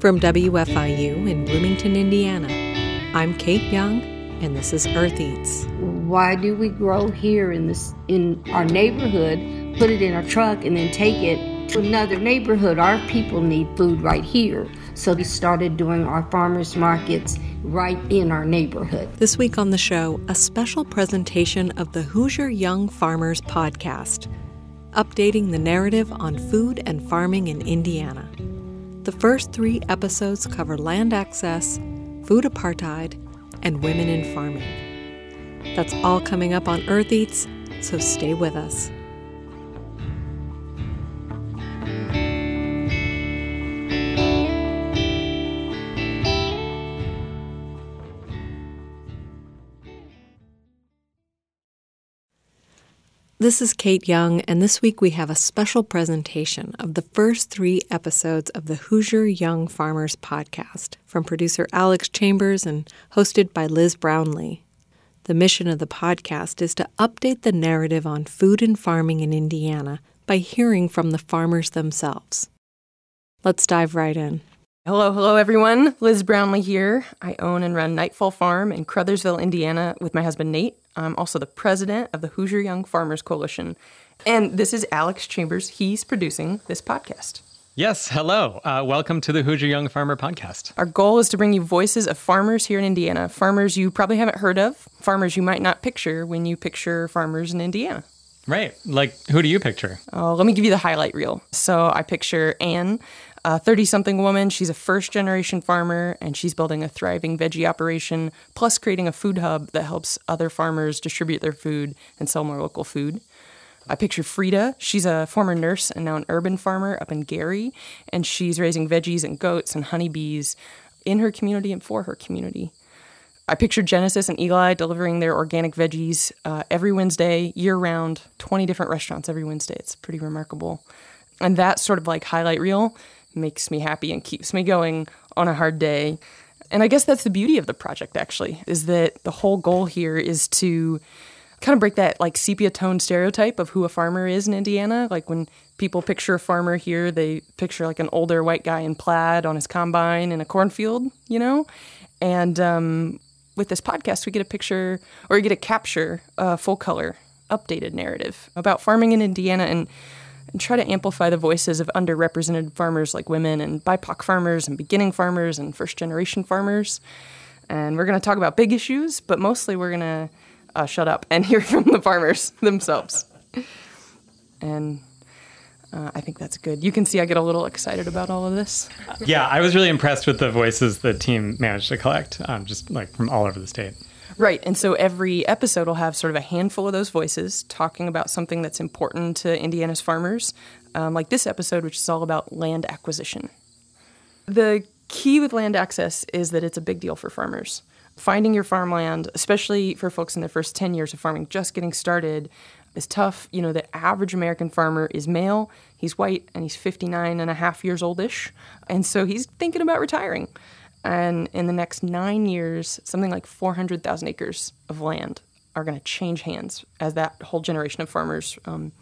From WFIU in Bloomington, Indiana, I'm Kate Young, and this is Earth Eats. Why do we grow here in this in our neighborhood, put it in our truck, and then take it to another neighborhood? Our people need food right here. So we started doing our farmers markets right in our neighborhood. This week on the show, a special presentation of the Hoosier Young Farmers podcast, updating the narrative on food and farming in Indiana. The first three episodes cover land access, food apartheid, and women in farming. That's all coming up on Earth Eats, so stay with us. This is Kate Young, and this week we have a special presentation of the first three episodes of the Hoosier Young Farmers podcast from producer Alex Chambers and hosted by Liz Brownlee. The mission of the podcast is to update the narrative on food and farming in Indiana by hearing from the farmers themselves. Let's dive right in. Hello, hello, everyone. Liz Brownlee here. I own and run Nightfall Farm in Crothersville, Indiana, with my husband Nate. I'm also the president of the Hoosier Young Farmers Coalition. And this is Alex Chambers. He's producing this podcast. Yes, hello. Uh, welcome to the Hoosier Young Farmer podcast. Our goal is to bring you voices of farmers here in Indiana, farmers you probably haven't heard of, farmers you might not picture when you picture farmers in Indiana. Right. Like, who do you picture? Oh, let me give you the highlight reel. So I picture Anne, a 30 something woman. She's a first generation farmer and she's building a thriving veggie operation, plus creating a food hub that helps other farmers distribute their food and sell more local food. I picture Frida. She's a former nurse and now an urban farmer up in Gary, and she's raising veggies and goats and honeybees in her community and for her community. I picture Genesis and Eli delivering their organic veggies uh, every Wednesday, year round, 20 different restaurants every Wednesday. It's pretty remarkable. And that sort of like highlight reel makes me happy and keeps me going on a hard day. And I guess that's the beauty of the project, actually, is that the whole goal here is to kind of break that like sepia tone stereotype of who a farmer is in Indiana. Like when people picture a farmer here, they picture like an older white guy in plaid on his combine in a cornfield, you know? And um, with this podcast, we get a picture or we get a capture a full color, updated narrative about farming in Indiana and and try to amplify the voices of underrepresented farmers like women and BIPOC farmers and beginning farmers and first generation farmers. And we're going to talk about big issues, but mostly we're going to uh, shut up and hear from the farmers themselves. And uh, I think that's good. You can see I get a little excited about all of this. Yeah, I was really impressed with the voices the team managed to collect, um, just like from all over the state. Right. And so every episode will have sort of a handful of those voices talking about something that's important to Indiana's farmers, um, like this episode, which is all about land acquisition. The key with land access is that it's a big deal for farmers. Finding your farmland, especially for folks in their first 10 years of farming, just getting started, is tough. You know, the average American farmer is male, he's white, and he's 59 and a half years oldish. And so he's thinking about retiring. And in the next nine years, something like 400,000 acres of land are going to change hands as that whole generation of farmers um,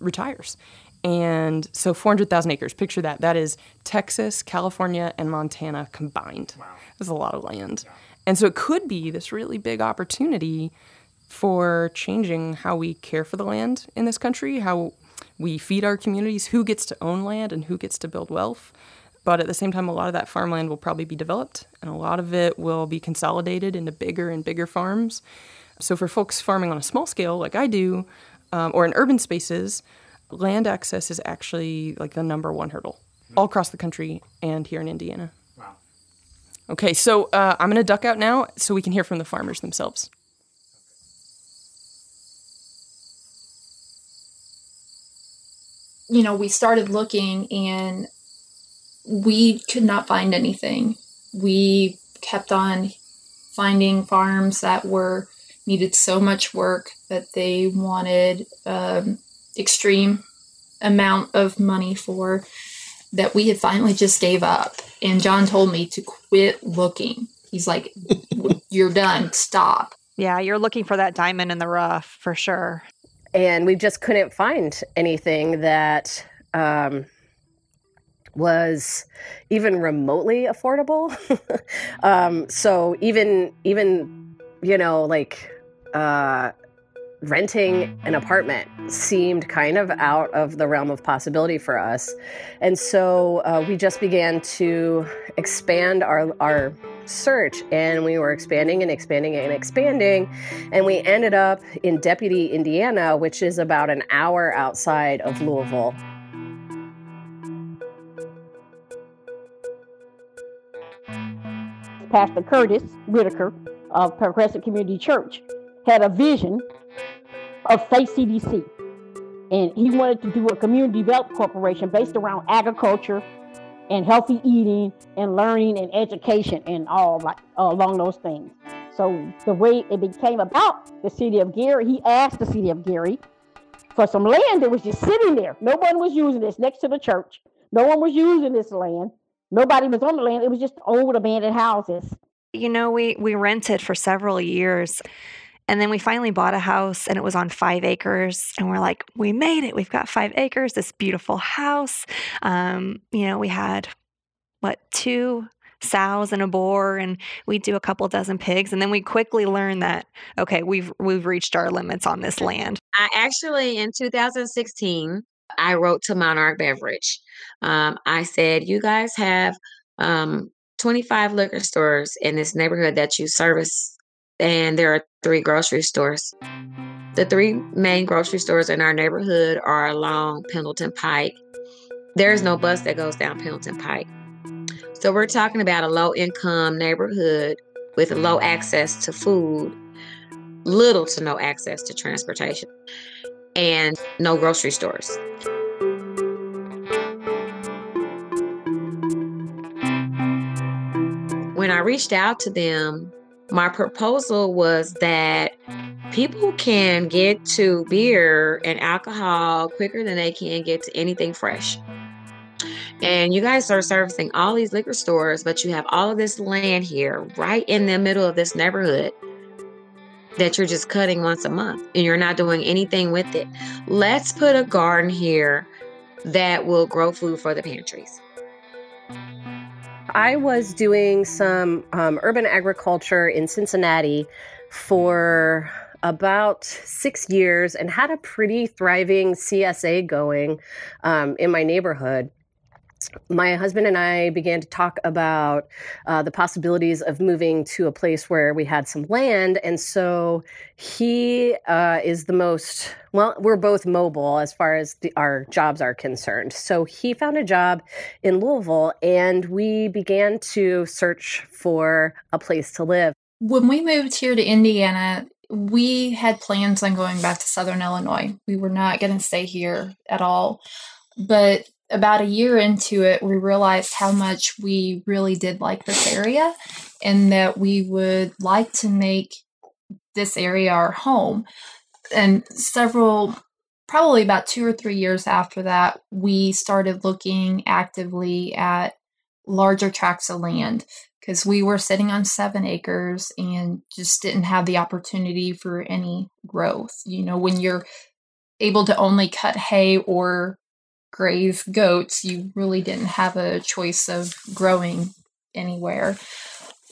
retires. And so 400,000 acres, picture that. That is Texas, California, and Montana combined. Wow. That's a lot of land. Yeah. And so it could be this really big opportunity for changing how we care for the land in this country, how we feed our communities, who gets to own land and who gets to build wealth. But at the same time, a lot of that farmland will probably be developed, and a lot of it will be consolidated into bigger and bigger farms. So, for folks farming on a small scale, like I do, um, or in urban spaces, land access is actually like the number one hurdle all across the country and here in Indiana. Wow. Okay, so uh, I'm going to duck out now so we can hear from the farmers themselves. You know, we started looking and we could not find anything. We kept on finding farms that were needed so much work that they wanted um, extreme amount of money for that we had finally just gave up. And John told me to quit looking. He's like, "You're done. Stop." Yeah, you're looking for that diamond in the rough for sure. And we just couldn't find anything that um, was even remotely affordable. um, so even even you know like uh, renting an apartment seemed kind of out of the realm of possibility for us, and so uh, we just began to expand our our search and we were expanding and expanding and expanding and we ended up in deputy indiana which is about an hour outside of louisville Pastor Curtis Whitaker of Progressive Community Church had a vision of Faith CDC. And he wanted to do a community development corporation based around agriculture and healthy eating and learning and education and all like uh, along those things. So the way it became about the city of Gary, he asked the city of Gary for some land that was just sitting there. No one was using this next to the church. No one was using this land. Nobody was on the land. It was just old abandoned houses. You know, we we rented for several years. And then we finally bought a house and it was on five acres. And we're like, we made it. We've got five acres, this beautiful house. Um, you know, we had what, two sows and a boar and we do a couple dozen pigs and then we quickly learned that okay we've we've reached our limits on this land i actually in 2016 i wrote to monarch beverage um, I said, You guys have um, 25 liquor stores in this neighborhood that you service, and there are three grocery stores. The three main grocery stores in our neighborhood are along Pendleton Pike. There's no bus that goes down Pendleton Pike. So we're talking about a low income neighborhood with low access to food, little to no access to transportation, and no grocery stores. when I reached out to them, my proposal was that people can get to beer and alcohol quicker than they can get to anything fresh. And you guys are servicing all these liquor stores, but you have all of this land here right in the middle of this neighborhood that you're just cutting once a month and you're not doing anything with it. Let's put a garden here that will grow food for the pantries. I was doing some um, urban agriculture in Cincinnati for about six years and had a pretty thriving CSA going um, in my neighborhood my husband and I began to talk about uh, the possibilities of moving to a place where we had some land. And so he uh, is the most, well, we're both mobile as far as the, our jobs are concerned. So he found a job in Louisville and we began to search for a place to live. When we moved here to Indiana, we had plans on going back to Southern Illinois. We were not going to stay here at all. But about a year into it, we realized how much we really did like this area and that we would like to make this area our home. And several, probably about two or three years after that, we started looking actively at larger tracts of land because we were sitting on seven acres and just didn't have the opportunity for any growth. You know, when you're able to only cut hay or graze goats, you really didn't have a choice of growing anywhere.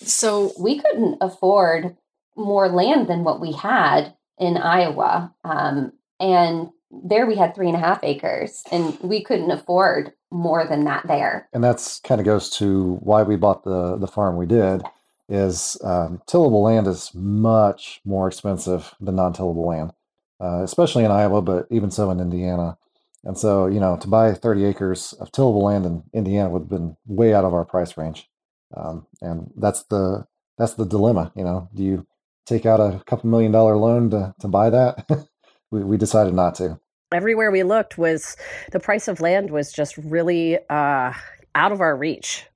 So we couldn't afford more land than what we had in Iowa. Um, and there we had three and a half acres, and we couldn't afford more than that there. And that's kind of goes to why we bought the the farm we did. Is um, tillable land is much more expensive than non-tillable land, uh, especially in Iowa, but even so in Indiana. And so, you know, to buy 30 acres of tillable land in Indiana would have been way out of our price range. Um, and that's the that's the dilemma. You know, do you take out a couple million dollar loan to to buy that? we, we decided not to. Everywhere we looked was the price of land was just really uh, out of our reach.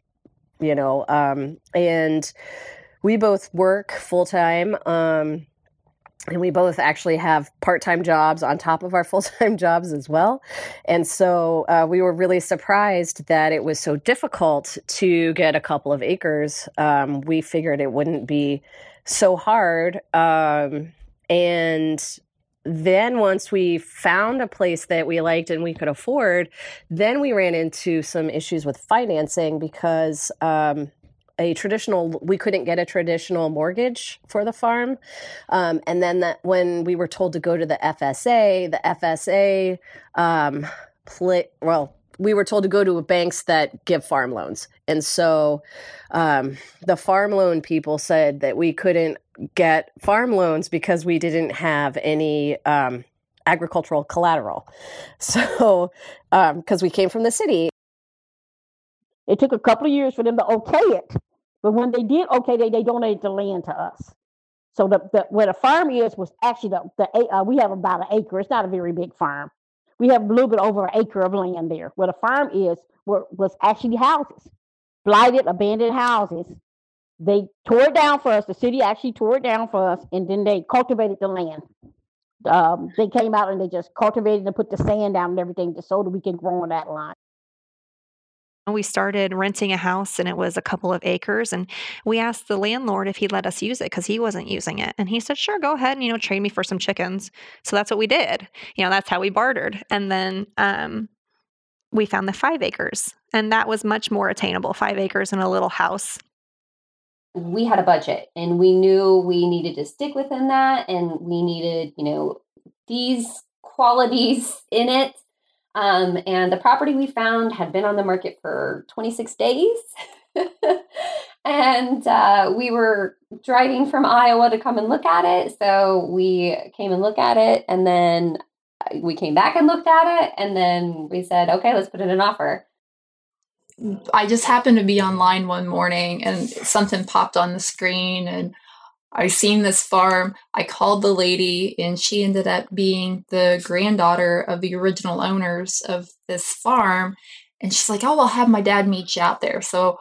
You know, um, and we both work full time. Um, and we both actually have part-time jobs on top of our full-time jobs as well. And so uh, we were really surprised that it was so difficult to get a couple of acres. Um, we figured it wouldn't be so hard. Um, and then once we found a place that we liked and we could afford, then we ran into some issues with financing because um, a traditional we couldn't get a traditional mortgage for the farm. Um, and then that when we were told to go to the fsa the fsa um, play, well we were told to go to banks that give farm loans. And so um, the farm loan people said that we couldn't get farm loans because we didn't have any um, agricultural collateral. So because um, we came from the city it took a couple of years for them to okay it. But when they did okay, they, they donated the land to us. So the, the where the farm is was actually the, the uh, we have about an acre. It's not a very big farm. We have a little bit over an acre of land there. Where the farm is were, was actually houses, blighted, abandoned houses. They tore it down for us. The city actually tore it down for us, and then they cultivated the land. Um, they came out and they just cultivated and put the sand down and everything just so that we can grow on that line. We started renting a house and it was a couple of acres. And we asked the landlord if he'd let us use it because he wasn't using it. And he said, sure, go ahead and, you know, trade me for some chickens. So that's what we did. You know, that's how we bartered. And then um, we found the five acres. And that was much more attainable five acres in a little house. We had a budget and we knew we needed to stick within that. And we needed, you know, these qualities in it um, and the property we found had been on the market for 26 days. and uh, we were driving from Iowa to come and look at it. So we came and looked at it, and then uh, we came back and looked at it, and then we said, okay, let's put in an offer. I just happened to be online one morning and something popped on the screen and I seen this farm. I called the lady, and she ended up being the granddaughter of the original owners of this farm. And she's like, "Oh, I'll have my dad meet you out there." So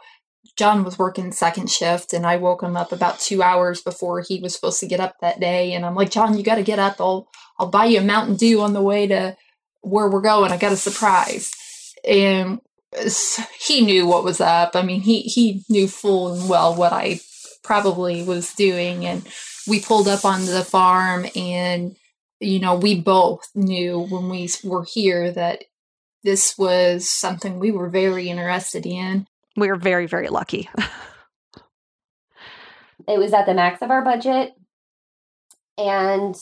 John was working second shift, and I woke him up about two hours before he was supposed to get up that day. And I'm like, "John, you got to get up. I'll I'll buy you a Mountain Dew on the way to where we're going. I got a surprise." And uh, he knew what was up. I mean, he he knew full and well what I probably was doing. And we pulled up on the farm, and, you know, we both knew when we were here that this was something we were very interested in. We were very, very lucky. it was at the max of our budget. And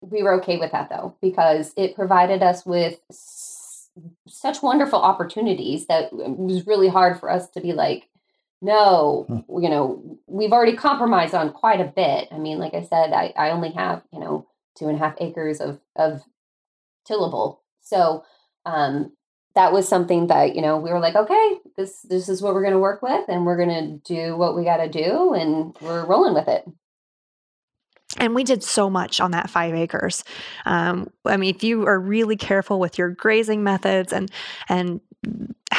we were okay with that though, because it provided us with s- such wonderful opportunities that um, it was really hard for us to be like, no, you know, we've already compromised on quite a bit. I mean, like I said, I, I only have, you know, two and a half acres of, of tillable. So um, that was something that, you know, we were like, okay, this, this is what we're going to work with and we're going to do what we got to do and we're rolling with it and we did so much on that five acres. Um, I mean, if you are really careful with your grazing methods and and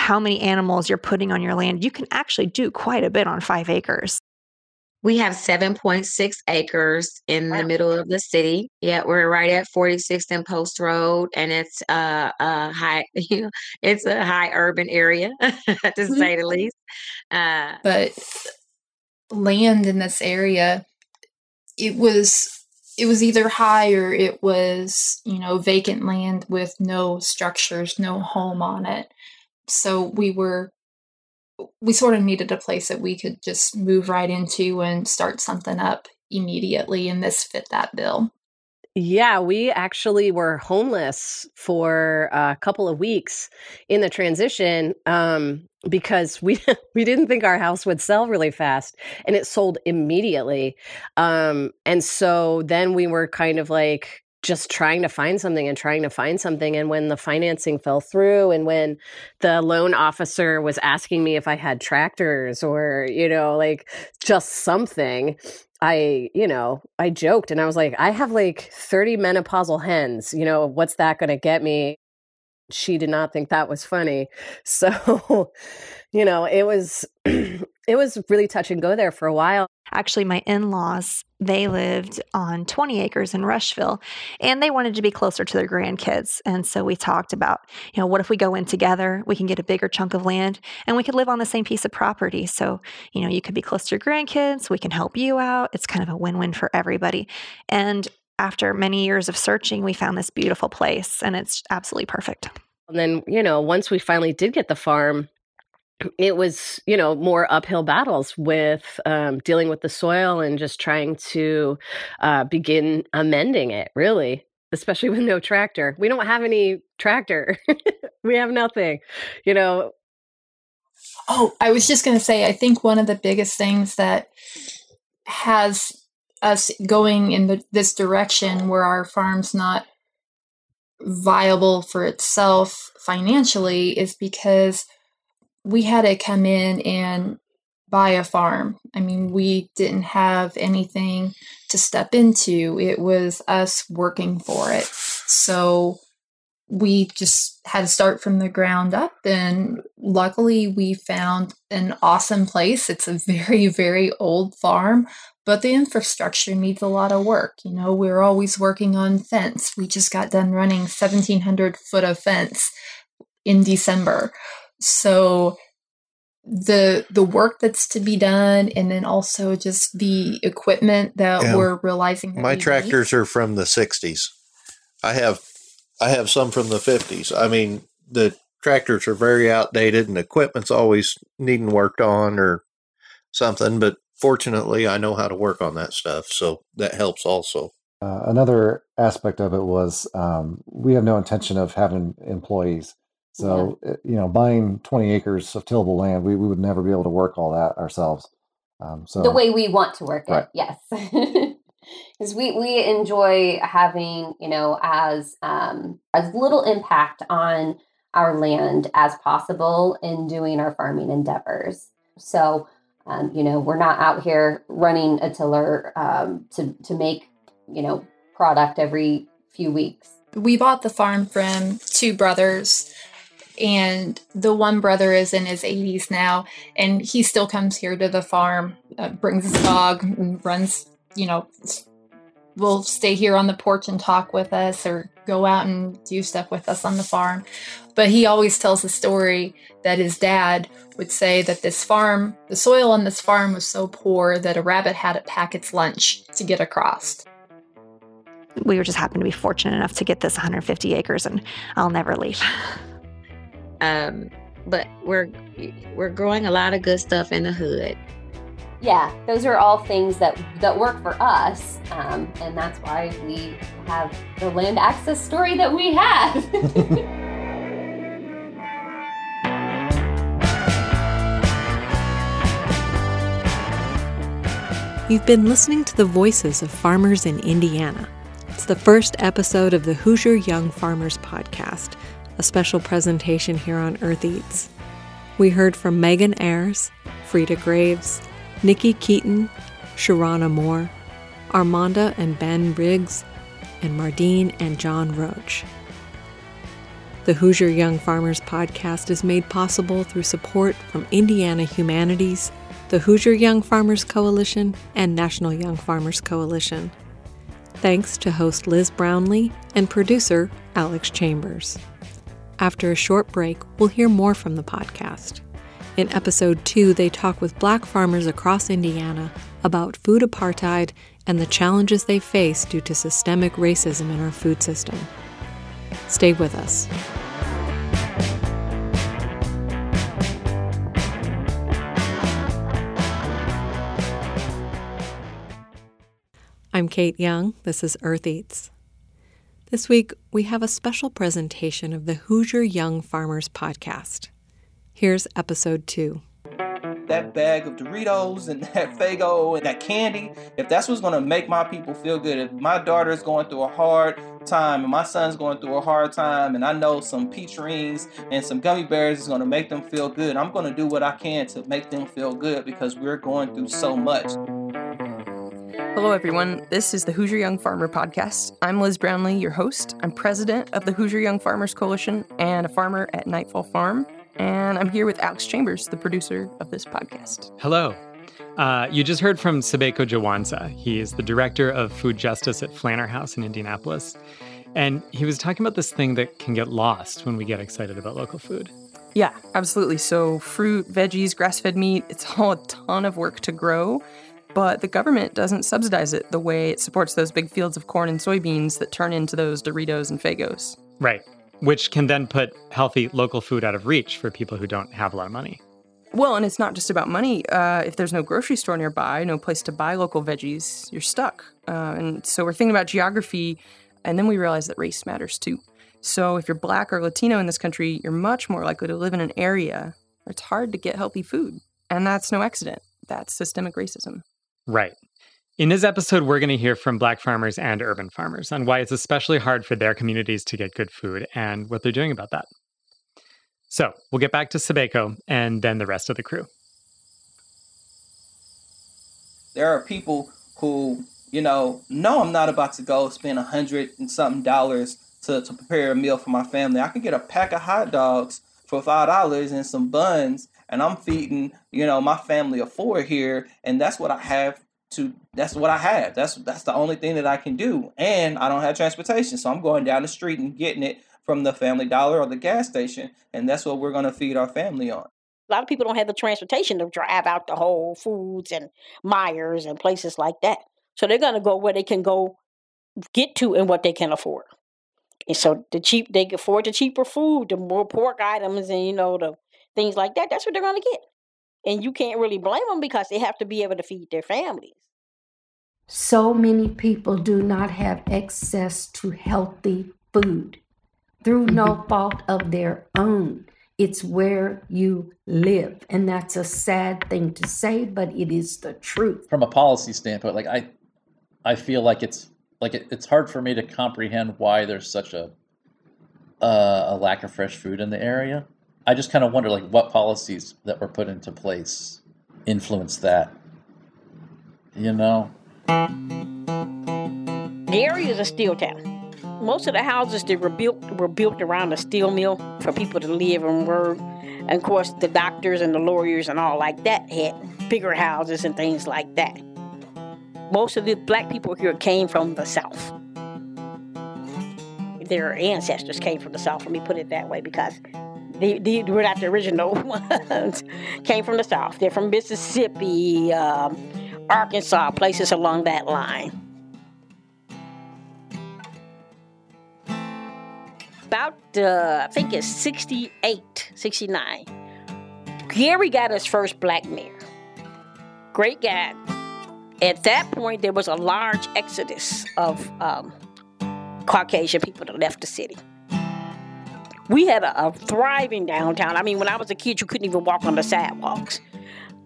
how many animals you're putting on your land, you can actually do quite a bit on five acres. We have 7.6 acres in wow. the middle of the city. Yeah, we're right at 46th and Post Road, and it's uh, a high, you know, it's a high urban area to mm-hmm. say the least. Uh, but land in this area it was it was either high or it was you know vacant land with no structures no home on it so we were we sort of needed a place that we could just move right into and start something up immediately and this fit that bill yeah, we actually were homeless for a couple of weeks in the transition um, because we we didn't think our house would sell really fast, and it sold immediately. Um, and so then we were kind of like just trying to find something and trying to find something. And when the financing fell through, and when the loan officer was asking me if I had tractors or you know like just something, I, you know, I joked and I was like, I have like 30 menopausal hens. You know, what's that going to get me? She did not think that was funny. So, you know, it was it was really touch and go there for a while. Actually, my in laws, they lived on 20 acres in Rushville and they wanted to be closer to their grandkids. And so we talked about, you know, what if we go in together? We can get a bigger chunk of land and we could live on the same piece of property. So, you know, you could be close to your grandkids, we can help you out. It's kind of a win win for everybody. And after many years of searching, we found this beautiful place and it's absolutely perfect. And then, you know, once we finally did get the farm, it was, you know, more uphill battles with um, dealing with the soil and just trying to uh, begin amending it, really, especially with no tractor. We don't have any tractor, we have nothing, you know. Oh, I was just going to say, I think one of the biggest things that has us going in the, this direction where our farm's not viable for itself financially is because we had to come in and buy a farm. I mean, we didn't have anything to step into. It was us working for it. So we just had to start from the ground up and luckily we found an awesome place. It's a very very old farm, but the infrastructure needs a lot of work. You know, we're always working on fence. We just got done running 1700 foot of fence in December. So the the work that's to be done and then also just the equipment that yeah. we're realizing that my tractors need. are from the 60s i have i have some from the 50s i mean the tractors are very outdated and equipment's always needing worked on or something but fortunately i know how to work on that stuff so that helps also uh, another aspect of it was um, we have no intention of having employees so, yeah. Eh, you know, buying 20 acres of tillable land, we, we would never be able to work all that ourselves. Um, so the way we want to work right. it, yes. Because we, we enjoy having, you know, as um, as little impact on our land as possible in doing our farming endeavors. So, um, you know, we're not out here running a tiller um, to to make, you know, product every few weeks. We bought the farm from two brothers and the one brother is in his 80s now and he still comes here to the farm uh, brings his dog runs you know will stay here on the porch and talk with us or go out and do stuff with us on the farm. But he always tells the story that his dad would say that this farm the soil on this farm was so poor that a rabbit had to pack its lunch to get across. We were just happened to be fortunate enough to get this 150 acres and i'll never leave. Um, but we're we're growing a lot of good stuff in the hood. Yeah, those are all things that that work for us, um, and that's why we have the land access story that we have. You've been listening to the voices of farmers in Indiana. It's the first episode of the Hoosier Young Farmers podcast a special presentation here on Earth Eats. We heard from Megan Ayres, Frida Graves, Nikki Keaton, Sharana Moore, Armanda and Ben Riggs, and Mardine and John Roach. The Hoosier Young Farmers podcast is made possible through support from Indiana Humanities, the Hoosier Young Farmers Coalition, and National Young Farmers Coalition. Thanks to host Liz Brownlee and producer Alex Chambers. After a short break, we'll hear more from the podcast. In episode two, they talk with black farmers across Indiana about food apartheid and the challenges they face due to systemic racism in our food system. Stay with us. I'm Kate Young. This is Earth Eats. This week, we have a special presentation of the Hoosier Young Farmers podcast. Here's episode two. That bag of Doritos and that Faygo and that candy, if that's what's going to make my people feel good, if my daughter's going through a hard time and my son's going through a hard time, and I know some peach rings and some gummy bears is going to make them feel good, I'm going to do what I can to make them feel good because we're going through so much. Hello, everyone. This is the Hoosier Young Farmer Podcast. I'm Liz Brownlee, your host. I'm president of the Hoosier Young Farmers Coalition and a farmer at Nightfall Farm. And I'm here with Alex Chambers, the producer of this podcast. Hello. Uh, you just heard from Sabeko Jawanza. He is the director of food justice at Flanner House in Indianapolis. And he was talking about this thing that can get lost when we get excited about local food. Yeah, absolutely. So, fruit, veggies, grass fed meat, it's all a ton of work to grow. but the government doesn't subsidize it the way it supports those big fields of corn and soybeans that turn into those Doritos and Faygos. Right. Which can then put healthy local food out of reach for people who don't have a lot of money. Well, and it's not just about money. Uh, if there's no grocery store nearby, no place to buy local veggies, you're stuck. Uh, and so we're thinking about geography, and then we realize that race matters too. So if you're black or Latino in this country, you're much more likely to live in an area where it's hard to get healthy food. And that's no accident. That's systemic racism. Right. In this episode, we're going to hear from Black farmers and urban farmers on why it's especially hard for their communities to get good food and what they're doing about that. So we'll get back to Sabeko and then the rest of the crew. There are people who, you know, know I'm not about to go spend a hundred and something dollars to, to prepare a meal for my family. I can get a pack of hot dogs for five dollars and some buns and I'm feeding, you know, my family of four here, and that's what I have to that's what I have. That's that's the only thing that I can do. And I don't have transportation. So I'm going down the street and getting it from the family dollar or the gas station. And that's what we're gonna feed our family on. A lot of people don't have the transportation to drive out to Whole Foods and Meijers and places like that. So they're gonna go where they can go get to and what they can afford. And so the cheap they can afford the cheaper food, the more pork items and you know the things like that. That's what they're gonna get. And you can't really blame them because they have to be able to feed their families. So many people do not have access to healthy food through no fault of their own. It's where you live. And that's a sad thing to say, but it is the truth. From a policy standpoint, like I I feel like it's like it, it's hard for me to comprehend why there's such a uh, a lack of fresh food in the area. I just kind of wonder like what policies that were put into place influenced that. You know? Gary is a steel town. Most of the houses that were built were built around a steel mill for people to live and work. And of course, the doctors and the lawyers and all like that had bigger houses and things like that. Most of the black people here came from the South. Their ancestors came from the South, let me put it that way, because they, were not the original ones. Came from the South. They're from Mississippi, um, Arkansas, places along that line. About, uh, I think it's 68, 69. Gary got his first black mayor. Great guy. At that point, there was a large exodus of um, Caucasian people that left the city. We had a, a, thriving downtown. I mean, when I was a kid, you couldn't even walk on the sidewalks.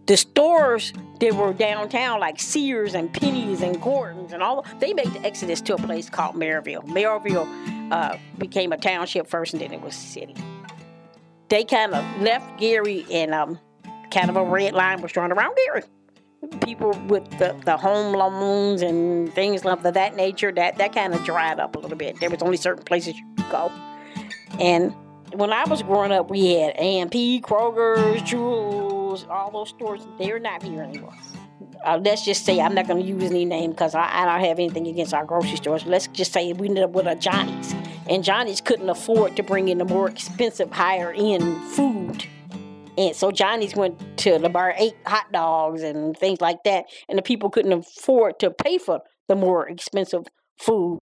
The stores that were downtown, like Sears and Penney's and Gordon's and all, they made the exodus to a place called Merrillville. Merrillville uh, became a township first, and then it was a city. They kind of left Gary, and um, kind of a red line was drawn around Gary. People with the, the home loans and things of that nature, that, that kind of dried up a little bit. There was only certain places you could go. And when I was growing up, we had A&P, Kroger's, Jewels, all those stores. They're not here anymore. Uh, let's just say I'm not going to use any name because I, I, don't have anything against our grocery stores. Let's just say we ended up with a Johnny's, and Johnny's couldn't afford to bring in the more expensive, higher end food. And so Johnny's went to the bar, ate hot dogs and things like that, and the people couldn't afford to pay for the more expensive food.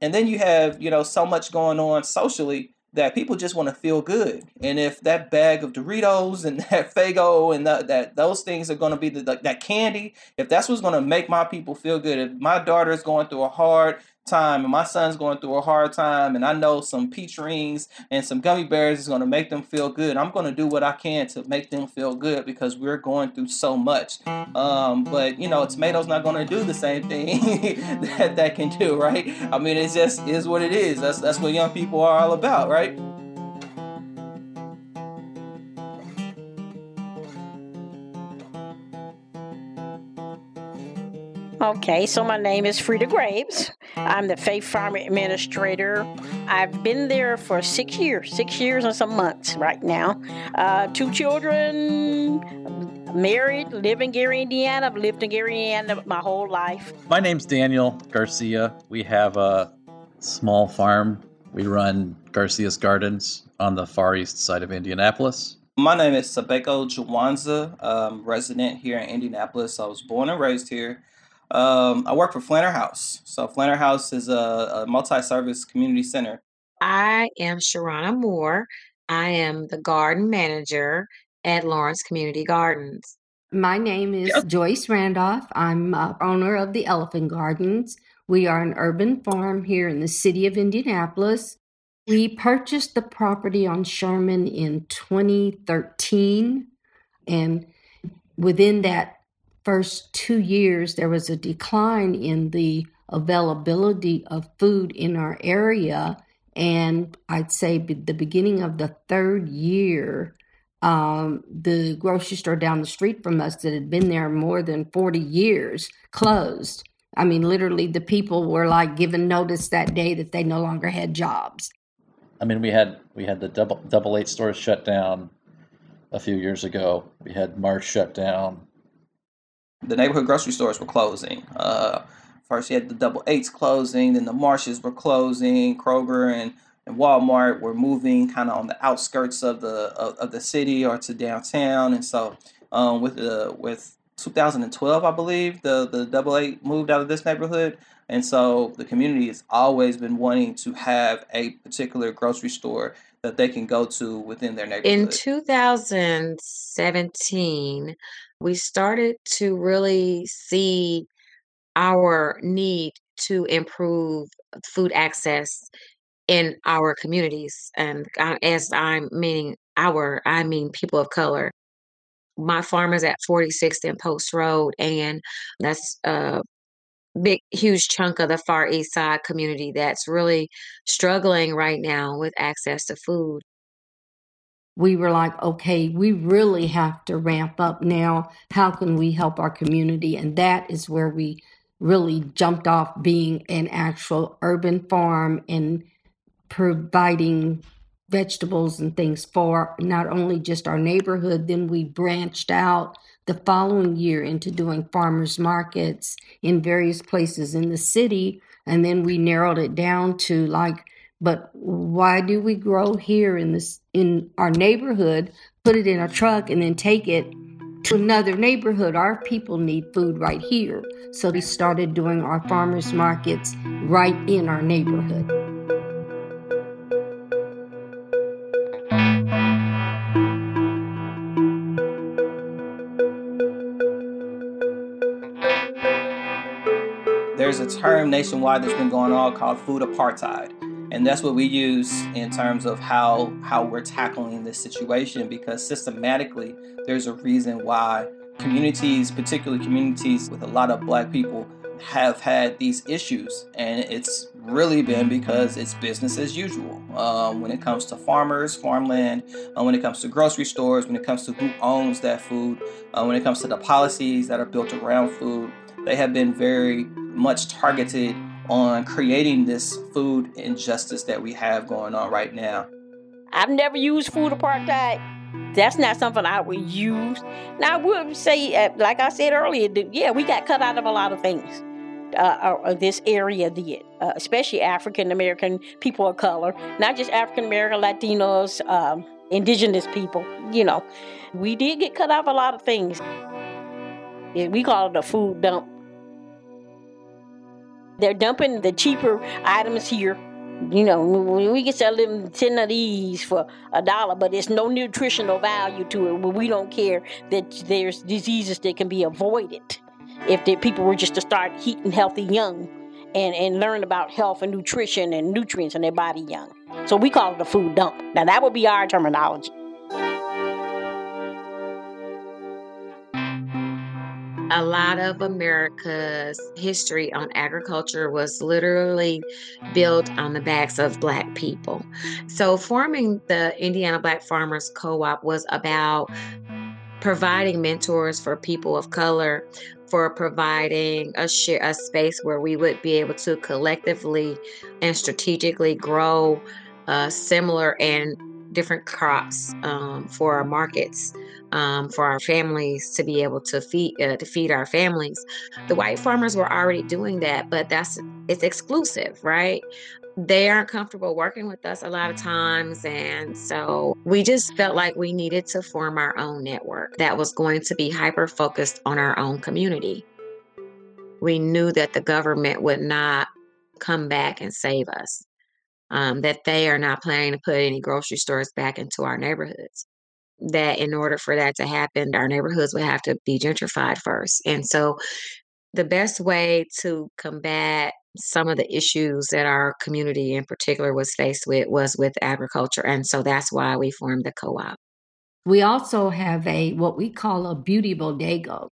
And then you have, you know, so much going on socially that people just want to feel good. And if that bag of Doritos and that Faygo and that, that those things are going to be the, that candy, if that's what's going to make my people feel good, if my daughter is going through a hard time and my son's going through a hard time and I know some peach rings and some gummy bears is going to make them feel good. I'm going to do what I can to make them feel good because we're going through so much. Um, but you know, tomatoes not going to do the same thing that that can do, right? I mean, it just is what it is. That's that's what young people are all about, right? Okay, so my name is Frida Graves. I'm the Faith Farm Administrator. I've been there for six years, six years and some months right now. Uh, two children, married, live in Gary, Indiana. I've lived in Gary, Indiana my whole life. My name's Daniel Garcia. We have a small farm. We run Garcia's Gardens on the far east side of Indianapolis. My name is Sabeko Jawanza, um, resident here in Indianapolis. I was born and raised here. Um, I work for Flanner House. So Flanner House is a, a multi-service community center. I am Sharana Moore. I am the garden manager at Lawrence Community Gardens. My name is Joyce Randolph. I'm uh, owner of the Elephant Gardens. We are an urban farm here in the city of Indianapolis. We purchased the property on Sherman in 2013. And within that first two years, there was a decline in the availability of food in our area. And I'd say the beginning of the third year, um, the grocery store down the street from us that had been there more than 40 years closed. I mean, literally, the people were like given notice that day that they no longer had jobs. I mean, we had we had the double double eight stores shut down a few years ago. We had Marsh shut down. The neighborhood grocery stores were closing. Uh, first, you had the double eights closing, then the Marshes were closing. Kroger and, and Walmart were moving kind of on the outskirts of the of, of, the city or to downtown. And so, um, with the with 2012, I believe the the double eight moved out of this neighborhood. And so the community has always been wanting to have a particular grocery store that they can go to within their neighborhood. In 2017, we started to really see our need to improve food access in our communities. And as I'm meaning our, I mean people of color. My farm is at 46th and Post Road, and that's a big huge chunk of the far east side community that's really struggling right now with access to food we were like okay we really have to ramp up now. How can we help our community? And that is where we really jumped off being an actual urban farm and providing vegetables and things for not only just our neighborhood. Then we branched out the following year into doing farmers markets in various places in the city. And then we narrowed it down to like, but why do we grow here in this in our neighborhood, put it in a truck and then take it to another neighborhood? Our people need food right here. So we started doing our farmers markets right in our neighborhood. there's a term nationwide that's been going on called food apartheid. And that's what we use in terms of how how we're tackling this situation because systematically there's a reason why communities, particularly communities with a lot of black people, have had these issues. And it's really been because it's business as usual um, when it comes to farmers, farmland, uh, when it comes to grocery stores, when it comes to who owns that food, uh, when it comes to the policies that are built around food. They have been very much targeted on creating this food injustice that we have going on right now. I've never used food apartheid. That's not something I would use. Now, I would say, uh, like I said earlier, yeah, we got cut out of a lot of things. Uh, uh, this area did, uh, especially African American people of color, not just African American, Latinos, um, indigenous people. You know, we did get cut off a lot of things. We call it a food dump they're dumping the cheaper items here. You know, we can sell them 10 of these for a dollar, but there's no nutritional value to it. We don't care that there's diseases that can be avoided if the people were just to start eating healthy young and, and learn about health and nutrition and nutrients in their body young. So we call it a food dump. Now, that would be our terminology. A lot of America's history on agriculture was literally built on the backs of Black people. So, forming the Indiana Black Farmers Co op was about providing mentors for people of color, for providing a share a space where we would be able to collectively and strategically grow uh, similar and different crops um, for our markets um, for our families to be able to feed uh, to feed our families. The white farmers were already doing that, but that's it's exclusive, right? they aren't comfortable working with us a lot of times. And so we just felt like we needed to form our own network that was going to be hyper focused on our own community. We knew that the government would not come back and save us, um, that they are not planning to put any grocery stores back into our neighborhoods. That in order for that to happen, our neighborhoods would have to be gentrified first. And so the best way to combat some of the issues that our community in particular was faced with was with agriculture. And so that's why we formed the co op. We also have a what we call a beauty bodega.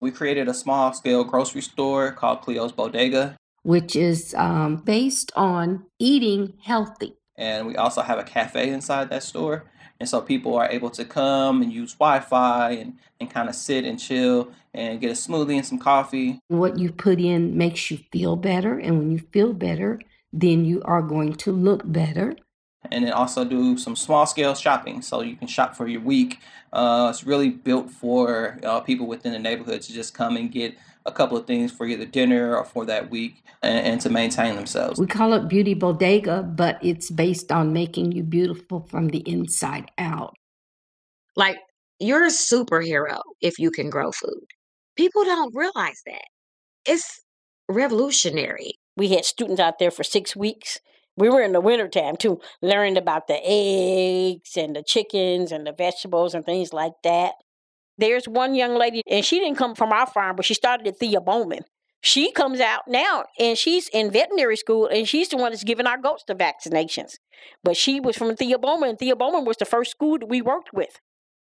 We created a small scale grocery store called Cleo's Bodega, which is um, based on eating healthy. And we also have a cafe inside that store. And so people are able to come and use Wi Fi and, and kind of sit and chill and get a smoothie and some coffee. What you put in makes you feel better. And when you feel better, then you are going to look better. And then also do some small scale shopping. So you can shop for your week. Uh, it's really built for uh, people within the neighborhood to just come and get a couple of things for either dinner or for that week and, and, to maintain themselves. We call it Beauty Bodega, but it's based on making you beautiful from the inside out. Like you're a superhero if you can grow food. People don't realize that. It's revolutionary. We had students out there for six weeks. We were in the wintertime too, learning about the eggs and the chickens and the vegetables and things like that. There's one young lady, and she didn't come from our farm, but she started at Thea Bowman. She comes out now and she's in veterinary school and she's the one that's giving our goats the vaccinations. But she was from Thea Bowman, and Thea Bowman was the first school that we worked with.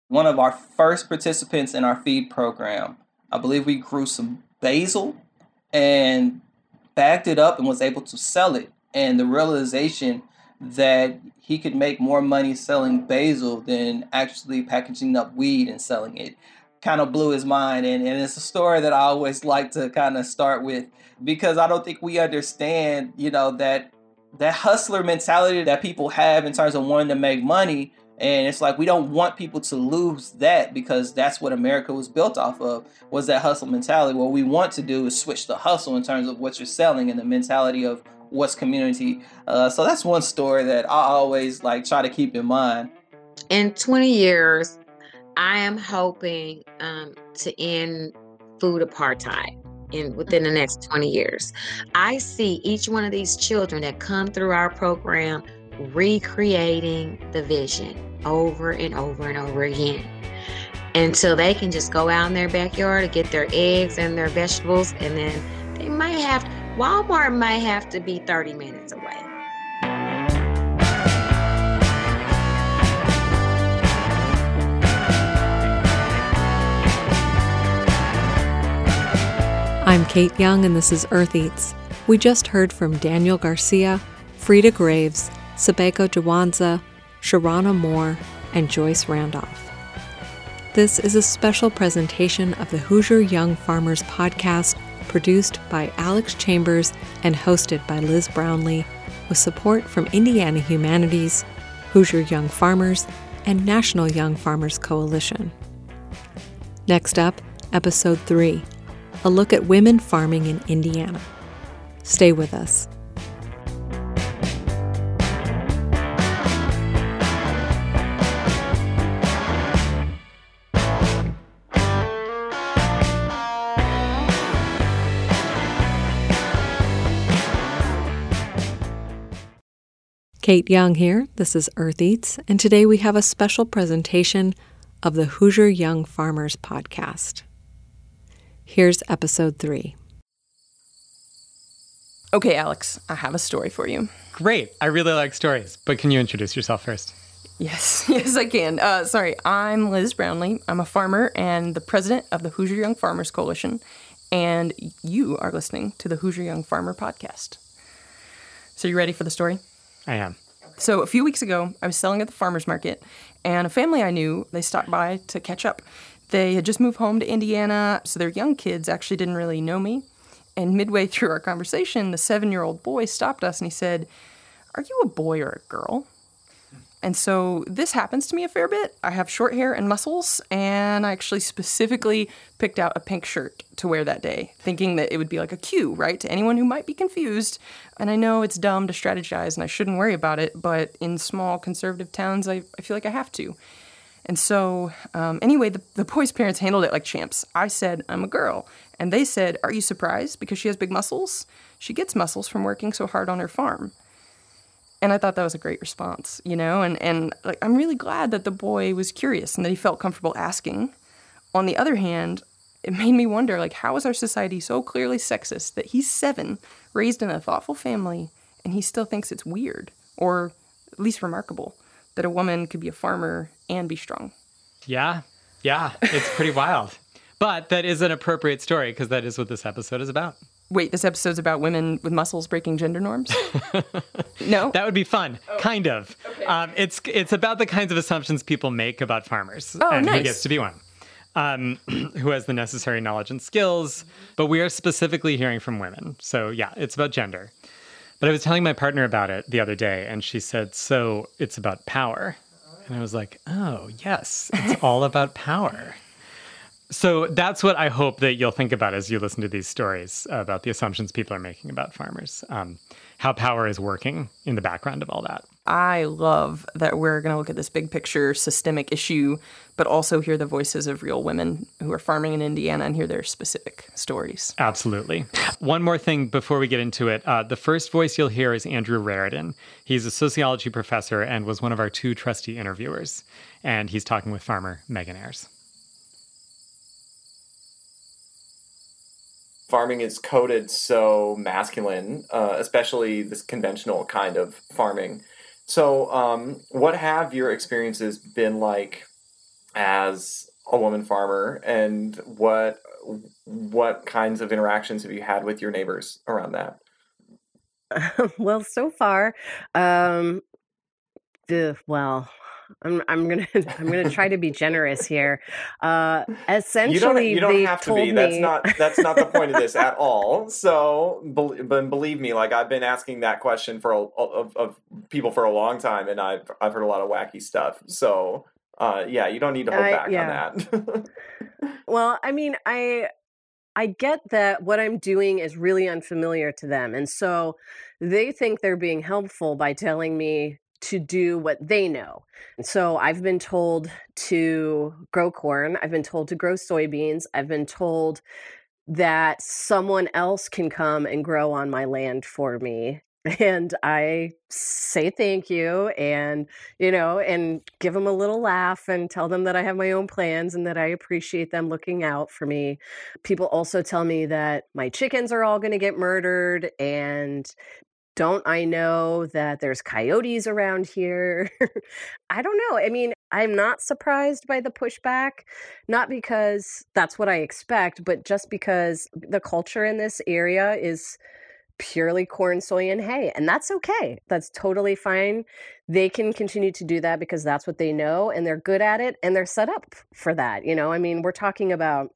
One of our first participants in our feed program, I believe we grew some basil and bagged it up and was able to sell it. And the realization that he could make more money selling basil than actually packaging up weed and selling it. Kind of blew his mind and, and it's a story that i always like to kind of start with because i don't think we understand you know that that hustler mentality that people have in terms of wanting to make money. And it's like we don't want people to lose that because that's what america was built off of was that hustle mentality. What we want to do is switch the hustle in terms of what you're selling and the mentality of what's community. Uh, so that's one story that I always like try to keep in mind. In 20 years, I am hoping um, to end food apartheid in within the next 20 years. I see each one of these children that come through our program recreating the vision over and over and over again until they can just go out in their backyard to get their eggs and their vegetables and then they might have Walmart might have to be 30 minutes away. I'm Kate Young, and this is Earth Eats. We just heard from Daniel Garcia, Frida Graves, Sabeko Jawanza, Sharana Moore, and Joyce Randolph. This is a special presentation of the Hoosier Young Farmers podcast produced by Alex Chambers and hosted by Liz Brownlee, with support from Indiana Humanities, Hoosier Young Farmers, and National Young Farmers Coalition. Next up, Episode 3 A Look at Women Farming in Indiana. Stay with us. Kate Young here. This is Earth Eats, and today we have a special presentation of the Hoosier Young Farmers podcast. Here's episode three. Okay, Alex, I have a story for you. Great. I really like stories, but can you introduce yourself first? Yes, yes, I can. Uh, sorry, I'm Liz Brownlee. I'm a farmer and the president of the Hoosier Young Farmers Coalition, and you are listening to the Hoosier Young Farmer podcast. So, you ready for the story? I am. So a few weeks ago, I was selling at the farmer's market, and a family I knew, they stopped by to catch up. They had just moved home to Indiana, so their young kids actually didn't really know me. And midway through our conversation, the seven year old boy stopped us and he said, Are you a boy or a girl? And so this happens to me a fair bit. I have short hair and muscles, and I actually specifically picked out a pink shirt to wear that day, thinking that it would be like a cue, right, to anyone who might be confused. And I know it's dumb to strategize and I shouldn't worry about it, but in small conservative towns, I, I feel like I have to. And so, um, anyway, the, the boys' parents handled it like champs. I said, I'm a girl. And they said, Are you surprised because she has big muscles? She gets muscles from working so hard on her farm and I thought that was a great response, you know, and and like I'm really glad that the boy was curious and that he felt comfortable asking. On the other hand, it made me wonder like how is our society so clearly sexist that he's 7, raised in a thoughtful family, and he still thinks it's weird or at least remarkable that a woman could be a farmer and be strong. Yeah. Yeah, it's pretty wild. But that is an appropriate story because that is what this episode is about. Wait, this episode's about women with muscles breaking gender norms? no, that would be fun. Oh. Kind of. Okay. Um, it's it's about the kinds of assumptions people make about farmers, oh, and nice. who gets to be one, um, who has the necessary knowledge and skills. But we are specifically hearing from women, so yeah, it's about gender. But I was telling my partner about it the other day, and she said, "So it's about power," and I was like, "Oh yes, it's all about power." So that's what I hope that you'll think about as you listen to these stories about the assumptions people are making about farmers, um, how power is working in the background of all that. I love that we're going to look at this big picture systemic issue, but also hear the voices of real women who are farming in Indiana and hear their specific stories. Absolutely. One more thing before we get into it. Uh, the first voice you'll hear is Andrew Raridan. He's a sociology professor and was one of our two trusty interviewers. And he's talking with farmer Megan Ayres. Farming is coded so masculine, uh, especially this conventional kind of farming. So, um, what have your experiences been like as a woman farmer, and what what kinds of interactions have you had with your neighbors around that? well, so far, um, the, well, I'm I'm gonna I'm gonna try to be generous here. Uh, essentially, you don't, you don't have to be. Me... That's not that's not the point of this at all. So, but believe me, like I've been asking that question for a, of, of people for a long time, and I've I've heard a lot of wacky stuff. So, uh, yeah, you don't need to hold I, back yeah. on that. well, I mean, I I get that what I'm doing is really unfamiliar to them, and so they think they're being helpful by telling me to do what they know. And so I've been told to grow corn, I've been told to grow soybeans, I've been told that someone else can come and grow on my land for me. And I say thank you and, you know, and give them a little laugh and tell them that I have my own plans and that I appreciate them looking out for me. People also tell me that my chickens are all going to get murdered and don't I know that there's coyotes around here? I don't know. I mean, I'm not surprised by the pushback, not because that's what I expect, but just because the culture in this area is purely corn, soy, and hay. And that's okay. That's totally fine. They can continue to do that because that's what they know and they're good at it and they're set up for that. You know, I mean, we're talking about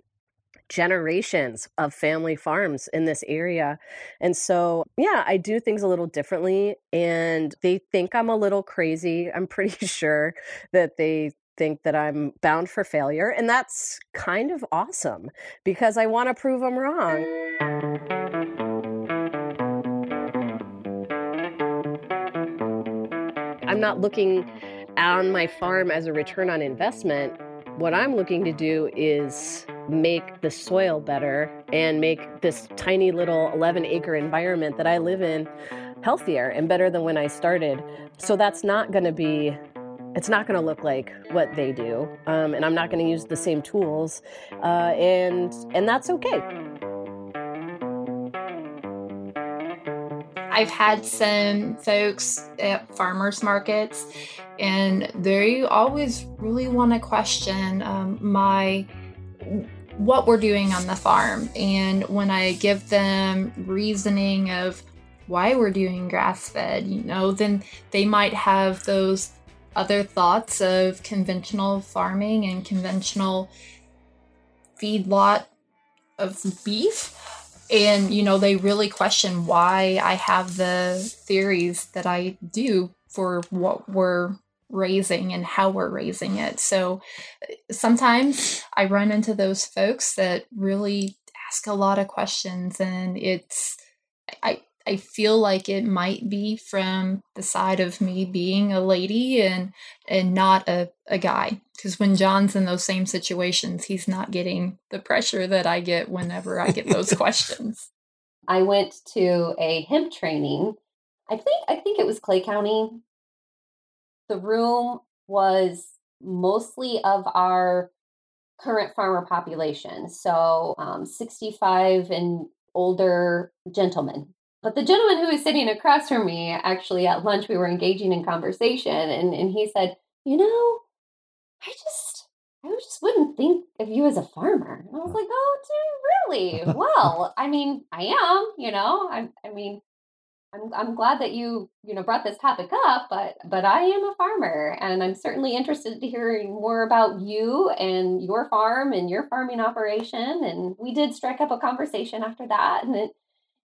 generations of family farms in this area. And so, yeah, I do things a little differently. And they think I'm a little crazy. I'm pretty sure that they think that I'm bound for failure. And that's kind of awesome because I want to prove them wrong. I'm not looking on my farm as a return on investment. What I'm looking to do is make the soil better and make this tiny little 11 acre environment that I live in healthier and better than when I started. So that's not going to be it's not going to look like what they do um, and i'm not going to use the same tools uh, and and that's okay i've had some folks at farmers markets and they always really want to question um, my what we're doing on the farm. And when I give them reasoning of why we're doing grass fed, you know, then they might have those other thoughts of conventional farming and conventional feedlot of beef. And, you know, they really question why I have the theories that I do for what we're raising and how we're raising it. So sometimes I run into those folks that really ask a lot of questions and it's I I feel like it might be from the side of me being a lady and and not a, a guy. Because when John's in those same situations, he's not getting the pressure that I get whenever I get those questions. I went to a hemp training. I think I think it was Clay County. The room was mostly of our current farmer population, so um, 65 and older gentlemen but the gentleman who was sitting across from me, actually at lunch, we were engaging in conversation, and, and he said, You know, I just, I just wouldn't think of you as a farmer. And I was like, Oh, dude, really? Well, I mean, I am, you know, I, I mean, I'm, I'm glad that you, you know, brought this topic up, but, but I am a farmer and I'm certainly interested to hearing more about you and your farm and your farming operation. And we did strike up a conversation after that. And it,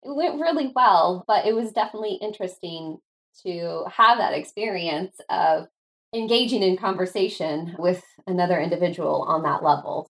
it went really well, but it was definitely interesting to have that experience of engaging in conversation with another individual on that level.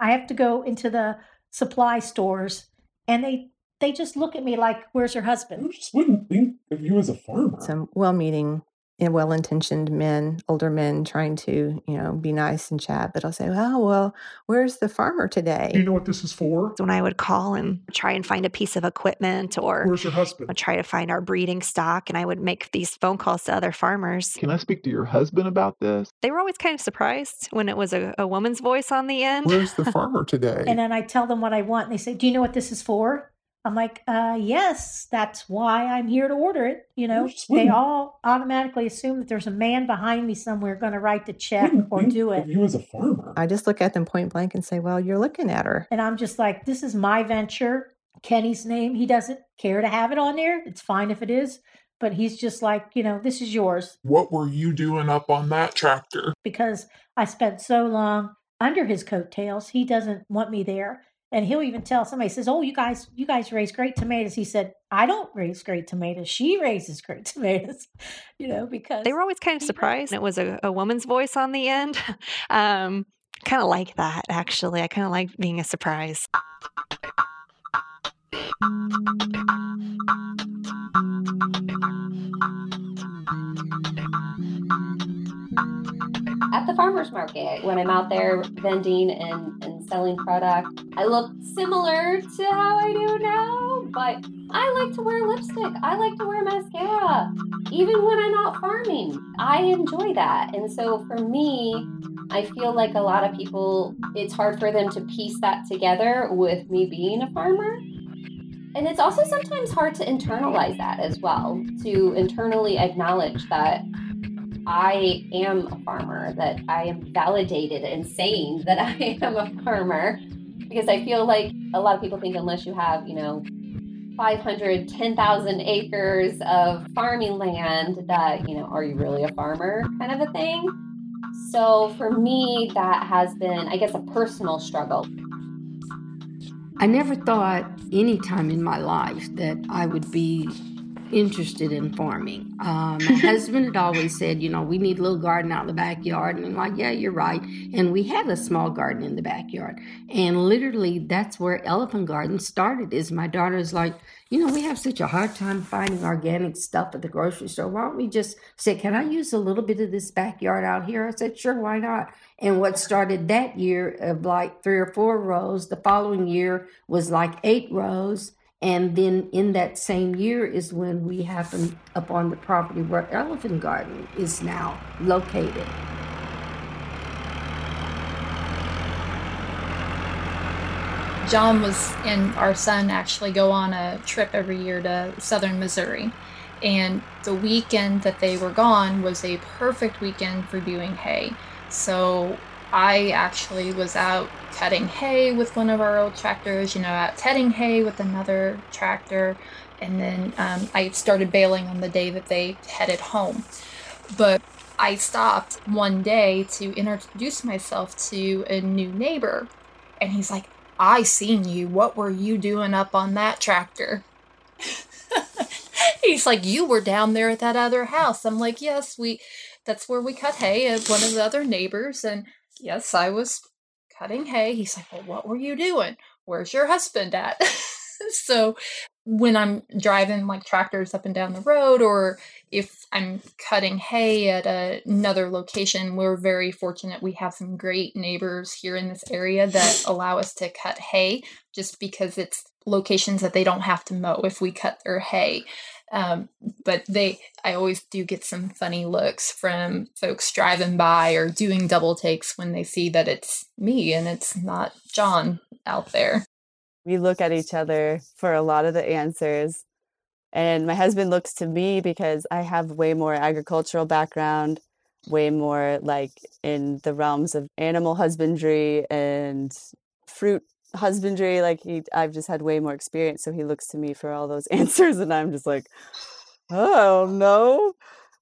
I have to go into the supply stores and they they just look at me like, "Where's your husband?" I just wouldn't think of you as a farmer. Some well-meaning and well-intentioned men, older men, trying to you know be nice and chat, but I'll say, "Oh well, where's the farmer today?" Do you know what this is for? When I would call and try and find a piece of equipment, or Where's your husband? I'd try to find our breeding stock, and I would make these phone calls to other farmers. Can I speak to your husband about this? They were always kind of surprised when it was a, a woman's voice on the end. Where's the farmer today? And then I tell them what I want, and they say, "Do you know what this is for?" I'm like, uh, "Yes, that's why I'm here to order it." You know, just they hmm. all automatically assume that there's a man behind me somewhere going to write the check hmm, or hmm. do it. you as a farmer. I just look at them point blank and say, "Well, you're looking at her." And I'm just like, this is my venture. Kenny's name. He doesn't care to have it on there. It's fine if it is. But he's just like, you know, this is yours What were you doing up on that tractor? because I spent so long under his coattails. He doesn't want me there. And he'll even tell somebody says, "Oh, you guys, you guys raise great tomatoes." He said, "I don't raise great tomatoes. She raises great tomatoes." You know, because They were always kind of surprised. It was a, a woman's voice on the end. Um, kind of like that, actually. I kind of like being a surprise. At the farmers market when I'm out there vending and, and selling product. I look similar to how I do now, but I like to wear lipstick. I like to wear mascara, even when I'm not farming. I enjoy that. And so for me, I feel like a lot of people, it's hard for them to piece that together with me being a farmer. And it's also sometimes hard to internalize that as well, to internally acknowledge that I am a farmer, that I am validated in saying that I am a farmer. Because I feel like a lot of people think unless you have, you know, 500, 10,000 acres of farming land, that, you know, are you really a farmer kind of a thing. So for me, that has been, I guess, a personal struggle. I never thought any time in my life that I would be interested in farming. Um, my husband had always said, you know, we need a little garden out in the backyard. And I'm like, yeah, you're right. And we had a small garden in the backyard. And literally, that's where Elephant Garden started. Is my daughter's like, you know, we have such a hard time finding organic stuff at the grocery store. Why don't we just say, can I use a little bit of this backyard out here? I said, sure, why not? And what started that year of like three or four rows, the following year was like eight rows. And then in that same year is when we happened upon the property where Elephant Garden is now located. John was and our son actually go on a trip every year to southern Missouri. And the weekend that they were gone was a perfect weekend for doing hay. So I actually was out cutting hay with one of our old tractors, you know, out tedding hay with another tractor. And then um, I started baling on the day that they headed home. But I stopped one day to introduce myself to a new neighbor. And he's like, I seen you. What were you doing up on that tractor? He's like, You were down there at that other house. I'm like, Yes, we that's where we cut hay at one of the other neighbors. And yes, I was cutting hay. He's like, Well, what were you doing? Where's your husband at? so when I'm driving like tractors up and down the road, or if I'm cutting hay at a, another location, we're very fortunate. We have some great neighbors here in this area that allow us to cut hay just because it's locations that they don't have to mow if we cut their hay. Um, but they, I always do get some funny looks from folks driving by or doing double takes when they see that it's me and it's not John out there we look at each other for a lot of the answers. And my husband looks to me because I have way more agricultural background, way more like in the realms of animal husbandry and fruit husbandry. Like he I've just had way more experience. So he looks to me for all those answers and I'm just like, oh no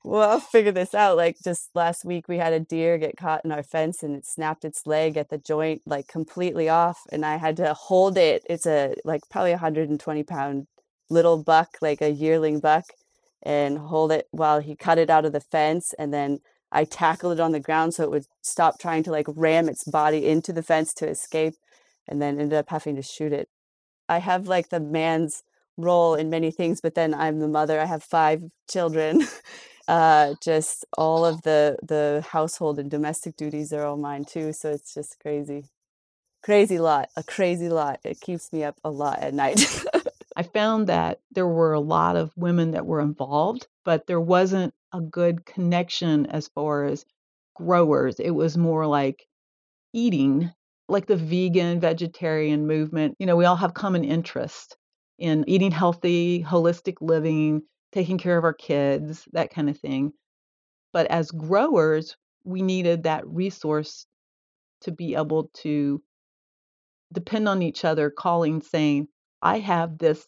well, I'll figure this out. Like just last week, we had a deer get caught in our fence and it snapped its leg at the joint, like completely off. And I had to hold it. It's a like probably 120 pound little buck, like a yearling buck, and hold it while he cut it out of the fence. And then I tackled it on the ground so it would stop trying to like ram its body into the fence to escape, and then ended up having to shoot it. I have like the man's role in many things, but then I'm the mother. I have five children. uh, just all of the the household and domestic duties are all mine too. So it's just crazy, crazy lot, a crazy lot. It keeps me up a lot at night. I found that there were a lot of women that were involved, but there wasn't a good connection as far as growers. It was more like eating, like the vegan, vegetarian movement. You know, we all have common interest in eating healthy, holistic living, taking care of our kids, that kind of thing. But as growers, we needed that resource to be able to depend on each other, calling, saying, I have this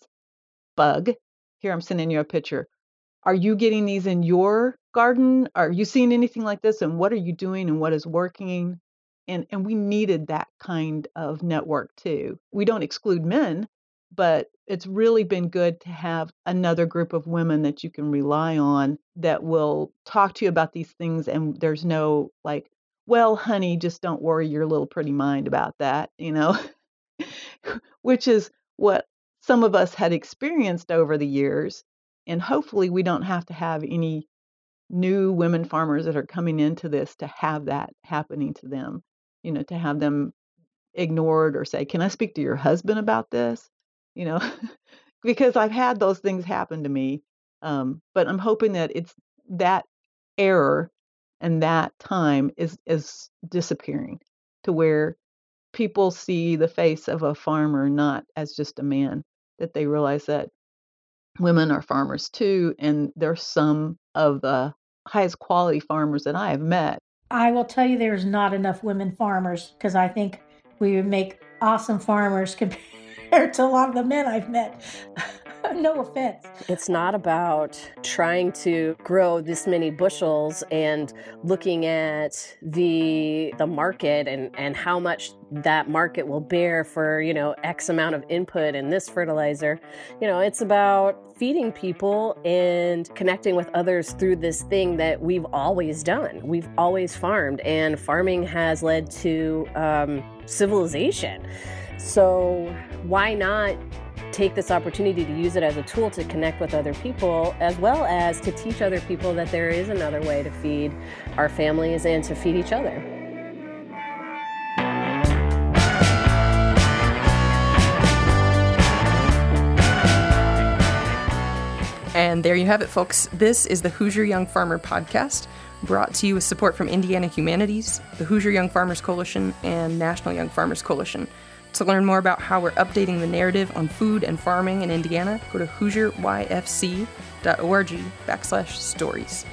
bug. Here, I'm sending you a picture. Are you getting these in your garden? Are you seeing anything like this? And what are you doing and what is working? And, and we needed that kind of network too. We don't exclude men, but it's really been good to have another group of women that you can rely on that will talk to you about these things and there's no like well honey just don't worry your little pretty mind about that you know which is what some of us had experienced over the years and hopefully we don't have to have any new women farmers that are coming into this to have that happening to them you know to have them ignored or say can i speak to your husband about this you know, because I've had those things happen to me. Um, but I'm hoping that it's that error and that time is is disappearing to where people see the face of a farmer not as just a man, that they realize that women are farmers too, and they're some of the highest quality farmers that I have met. I will tell you there's not enough women farmers because I think we would make awesome farmers compared to a lot of the men I've met. no offense. It's not about trying to grow this many bushels and looking at the the market and and how much that market will bear for, you know, x amount of input in this fertilizer. You know, it's about feeding people and connecting with others through this thing that we've always done. We've always farmed and farming has led to um, civilization. So, why not take this opportunity to use it as a tool to connect with other people, as well as to teach other people that there is another way to feed our families and to feed each other? And there you have it, folks. This is the Hoosier Young Farmer podcast, brought to you with support from Indiana Humanities, the Hoosier Young Farmers Coalition, and National Young Farmers Coalition. To learn more about how we're updating the narrative on food and farming in Indiana, go to HoosierYFC.org backslash stories.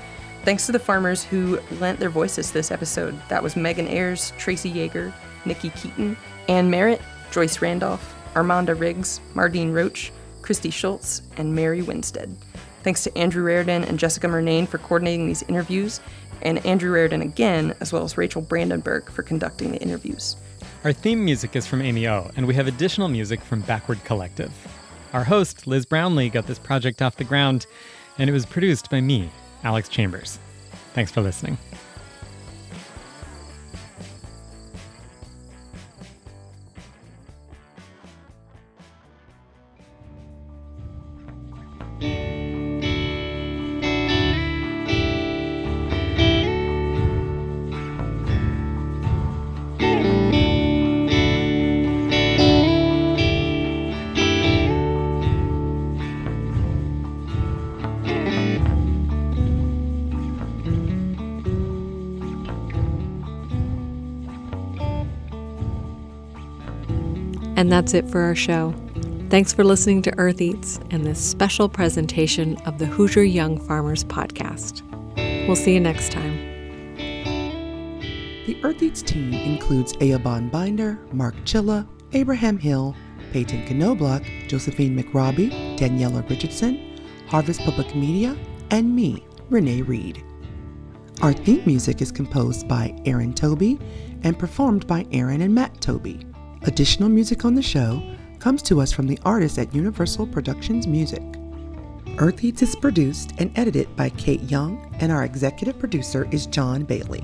Thanks to the farmers who lent their voices to this episode. That was Megan Ayers, Tracy Yeager, Nikki Keaton, Ann Merritt, Joyce Randolph, Armanda Riggs, Mardine Roach, Christy Schultz, and Mary Winstead. Thanks to Andrew Raridan and Jessica Murnane for coordinating these interviews, and Andrew Raridan again, as well as Rachel Brandenburg for conducting the interviews. Our theme music is from Amy O, and we have additional music from Backward Collective. Our host, Liz Brownlee, got this project off the ground and it was produced by me, Alex Chambers. Thanks for listening. That's it for our show. Thanks for listening to Earth Eats and this special presentation of the Hoosier Young Farmers Podcast. We'll see you next time. The Earth Eats team includes Eoban Binder, Mark Chilla, Abraham Hill, Peyton Knobloch, Josephine McRobbie, Daniela Richardson, Harvest Public Media, and me, Renee Reed. Our theme music is composed by Aaron Toby and performed by Aaron and Matt Toby. Additional music on the show comes to us from the artists at Universal Productions Music. Earth Eats is produced and edited by Kate Young, and our executive producer is John Bailey.